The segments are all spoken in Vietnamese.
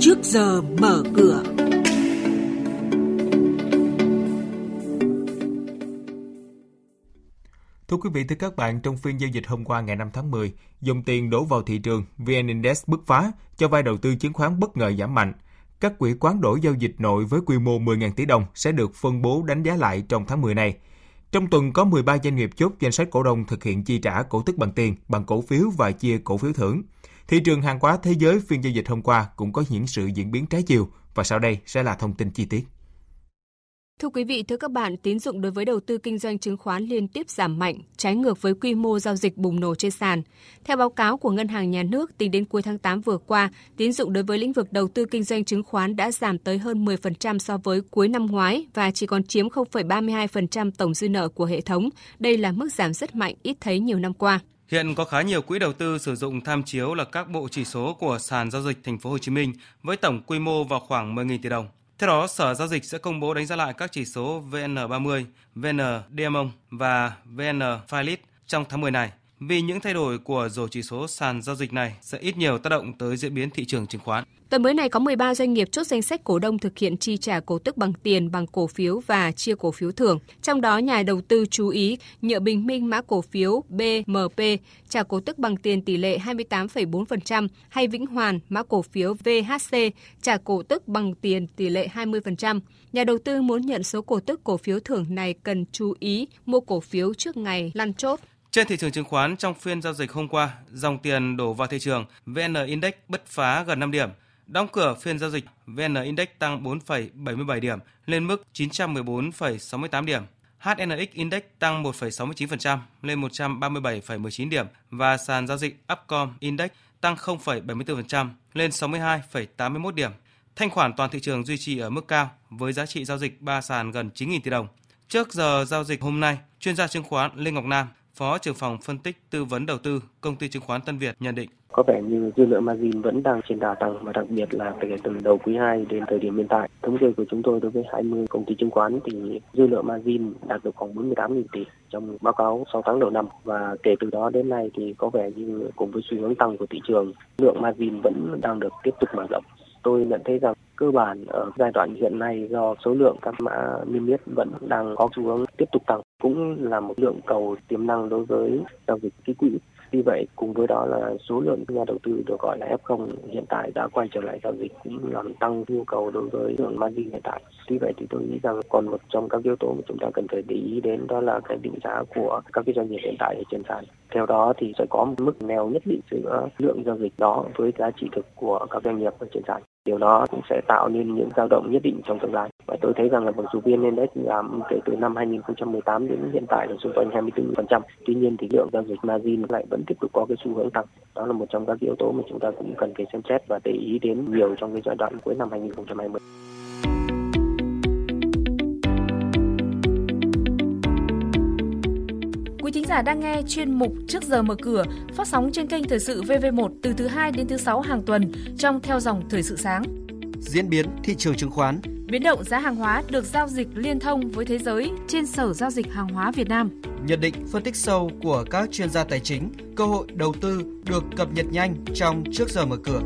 trước giờ mở cửa. Thưa quý vị, thưa các bạn, trong phiên giao dịch hôm qua ngày 5 tháng 10, dòng tiền đổ vào thị trường, VN Index bứt phá, cho vay đầu tư chứng khoán bất ngờ giảm mạnh. Các quỹ quán đổi giao dịch nội với quy mô 10.000 tỷ đồng sẽ được phân bố đánh giá lại trong tháng 10 này. Trong tuần có 13 doanh nghiệp chốt danh sách cổ đông thực hiện chi trả cổ tức bằng tiền, bằng cổ phiếu và chia cổ phiếu thưởng. Thị trường hàng hóa thế giới phiên giao dịch hôm qua cũng có những sự diễn biến trái chiều và sau đây sẽ là thông tin chi tiết. Thưa quý vị, thưa các bạn, tín dụng đối với đầu tư kinh doanh chứng khoán liên tiếp giảm mạnh, trái ngược với quy mô giao dịch bùng nổ trên sàn. Theo báo cáo của Ngân hàng Nhà nước, tính đến cuối tháng 8 vừa qua, tín dụng đối với lĩnh vực đầu tư kinh doanh chứng khoán đã giảm tới hơn 10% so với cuối năm ngoái và chỉ còn chiếm 0,32% tổng dư nợ của hệ thống. Đây là mức giảm rất mạnh, ít thấy nhiều năm qua. Hiện có khá nhiều quỹ đầu tư sử dụng tham chiếu là các bộ chỉ số của sàn giao dịch Thành phố Hồ Chí Minh với tổng quy mô vào khoảng 10.000 tỷ đồng. Theo đó, Sở Giao dịch sẽ công bố đánh giá lại các chỉ số VN30, VN Diamond và VN Philip trong tháng 10 này vì những thay đổi của rổ chỉ số sàn giao dịch này sẽ ít nhiều tác động tới diễn biến thị trường chứng khoán. Tuần mới này có 13 doanh nghiệp chốt danh sách cổ đông thực hiện chi trả cổ tức bằng tiền, bằng cổ phiếu và chia cổ phiếu thưởng. Trong đó, nhà đầu tư chú ý Nhựa Bình Minh mã cổ phiếu BMP trả cổ tức bằng tiền tỷ lệ 28,4% hay Vĩnh Hoàn mã cổ phiếu VHC trả cổ tức bằng tiền tỷ lệ 20%. Nhà đầu tư muốn nhận số cổ tức cổ phiếu thưởng này cần chú ý mua cổ phiếu trước ngày lăn chốt. Trên thị trường chứng khoán trong phiên giao dịch hôm qua, dòng tiền đổ vào thị trường, VN Index bứt phá gần 5 điểm. Đóng cửa phiên giao dịch, VN Index tăng 4,77 điểm lên mức 914,68 điểm. HNX Index tăng 1,69% lên 137,19 điểm và sàn giao dịch Upcom Index tăng 0,74% lên 62,81 điểm. Thanh khoản toàn thị trường duy trì ở mức cao với giá trị giao dịch 3 sàn gần 9.000 tỷ đồng. Trước giờ giao dịch hôm nay, chuyên gia chứng khoán Lê Ngọc Nam, Phó trưởng phòng phân tích tư vấn đầu tư công ty chứng khoán Tân Việt nhận định có vẻ như dư nợ margin vẫn đang trên đà tăng và đặc biệt là kể từ đầu quý 2 đến thời điểm hiện tại. Thống kê của chúng tôi đối với 20 công ty chứng khoán thì dư nợ margin đạt được khoảng 48.000 tỷ trong báo cáo 6 tháng đầu năm và kể từ đó đến nay thì có vẻ như cùng với xu hướng tăng của thị trường, lượng margin vẫn đang được tiếp tục mở rộng. Tôi nhận thấy rằng cơ bản ở giai đoạn hiện nay do số lượng các mã niêm yết vẫn đang có xu hướng tiếp tục tăng cũng là một lượng cầu tiềm năng đối với giao dịch ký quỹ vì vậy, cùng với đó là số lượng nhà đầu tư được gọi là F0 hiện tại đã quay trở lại giao dịch cũng làm tăng nhu cầu đối với lượng margin hiện tại. Tuy vậy thì tôi nghĩ rằng còn một trong các yếu tố mà chúng ta cần phải để ý đến đó là cái định giá của các cái doanh nghiệp hiện tại ở trên sàn. Theo đó thì sẽ có một mức neo nhất định giữa lượng giao dịch đó với giá trị thực của các doanh nghiệp ở trên sàn. Điều đó cũng sẽ tạo nên những dao động nhất định trong tương lai. Và tôi thấy rằng là mặc dù VN Index giảm kể từ năm 2018 đến hiện tại là xung quanh 24%, tuy nhiên thì lượng giao dịch margin lại vẫn tiếp tục có cái xu hướng tăng. Đó là một trong các yếu tố mà chúng ta cũng cần phải xem xét và để ý đến nhiều trong cái giai đoạn cuối năm 2020. Quý thính giả đang nghe chuyên mục Trước giờ mở cửa phát sóng trên kênh Thời sự VV1 từ thứ 2 đến thứ 6 hàng tuần trong theo dòng Thời sự sáng. Diễn biến thị trường chứng khoán Biến động giá hàng hóa được giao dịch liên thông với thế giới trên Sở Giao dịch Hàng hóa Việt Nam. Nhận định phân tích sâu của các chuyên gia tài chính, cơ hội đầu tư được cập nhật nhanh trong Trước giờ mở cửa.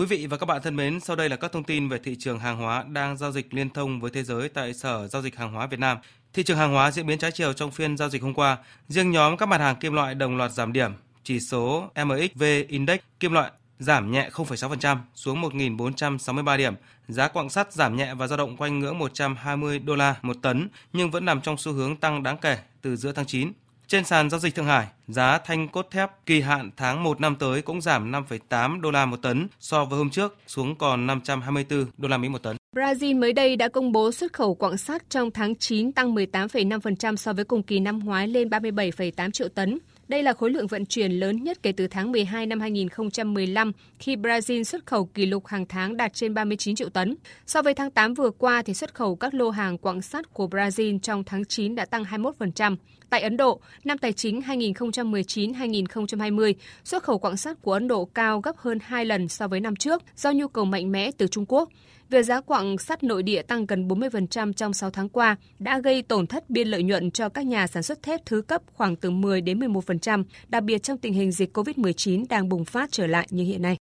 Quý vị và các bạn thân mến, sau đây là các thông tin về thị trường hàng hóa đang giao dịch liên thông với thế giới tại Sở Giao dịch Hàng hóa Việt Nam. Thị trường hàng hóa diễn biến trái chiều trong phiên giao dịch hôm qua. Riêng nhóm các mặt hàng kim loại đồng loạt giảm điểm. Chỉ số MXV Index kim loại giảm nhẹ 0,6% xuống 1.463 điểm. Giá quặng sắt giảm nhẹ và dao động quanh ngưỡng 120 đô la một tấn nhưng vẫn nằm trong xu hướng tăng đáng kể từ giữa tháng 9. Trên sàn giao dịch Thượng Hải, giá thanh cốt thép kỳ hạn tháng 1 năm tới cũng giảm 5,8 đô la một tấn so với hôm trước xuống còn 524 đô la Mỹ một tấn. Brazil mới đây đã công bố xuất khẩu quặng sắt trong tháng 9 tăng 18,5% so với cùng kỳ năm ngoái lên 37,8 triệu tấn. Đây là khối lượng vận chuyển lớn nhất kể từ tháng 12 năm 2015 khi Brazil xuất khẩu kỷ lục hàng tháng đạt trên 39 triệu tấn. So với tháng 8 vừa qua thì xuất khẩu các lô hàng quặng sắt của Brazil trong tháng 9 đã tăng 21%. Tại Ấn Độ, năm tài chính 2019-2020, xuất khẩu quặng sắt của Ấn Độ cao gấp hơn 2 lần so với năm trước do nhu cầu mạnh mẽ từ Trung Quốc. Việc giá quặng sắt nội địa tăng gần 40% trong 6 tháng qua đã gây tổn thất biên lợi nhuận cho các nhà sản xuất thép thứ cấp khoảng từ 10 đến 11%, đặc biệt trong tình hình dịch COVID-19 đang bùng phát trở lại như hiện nay.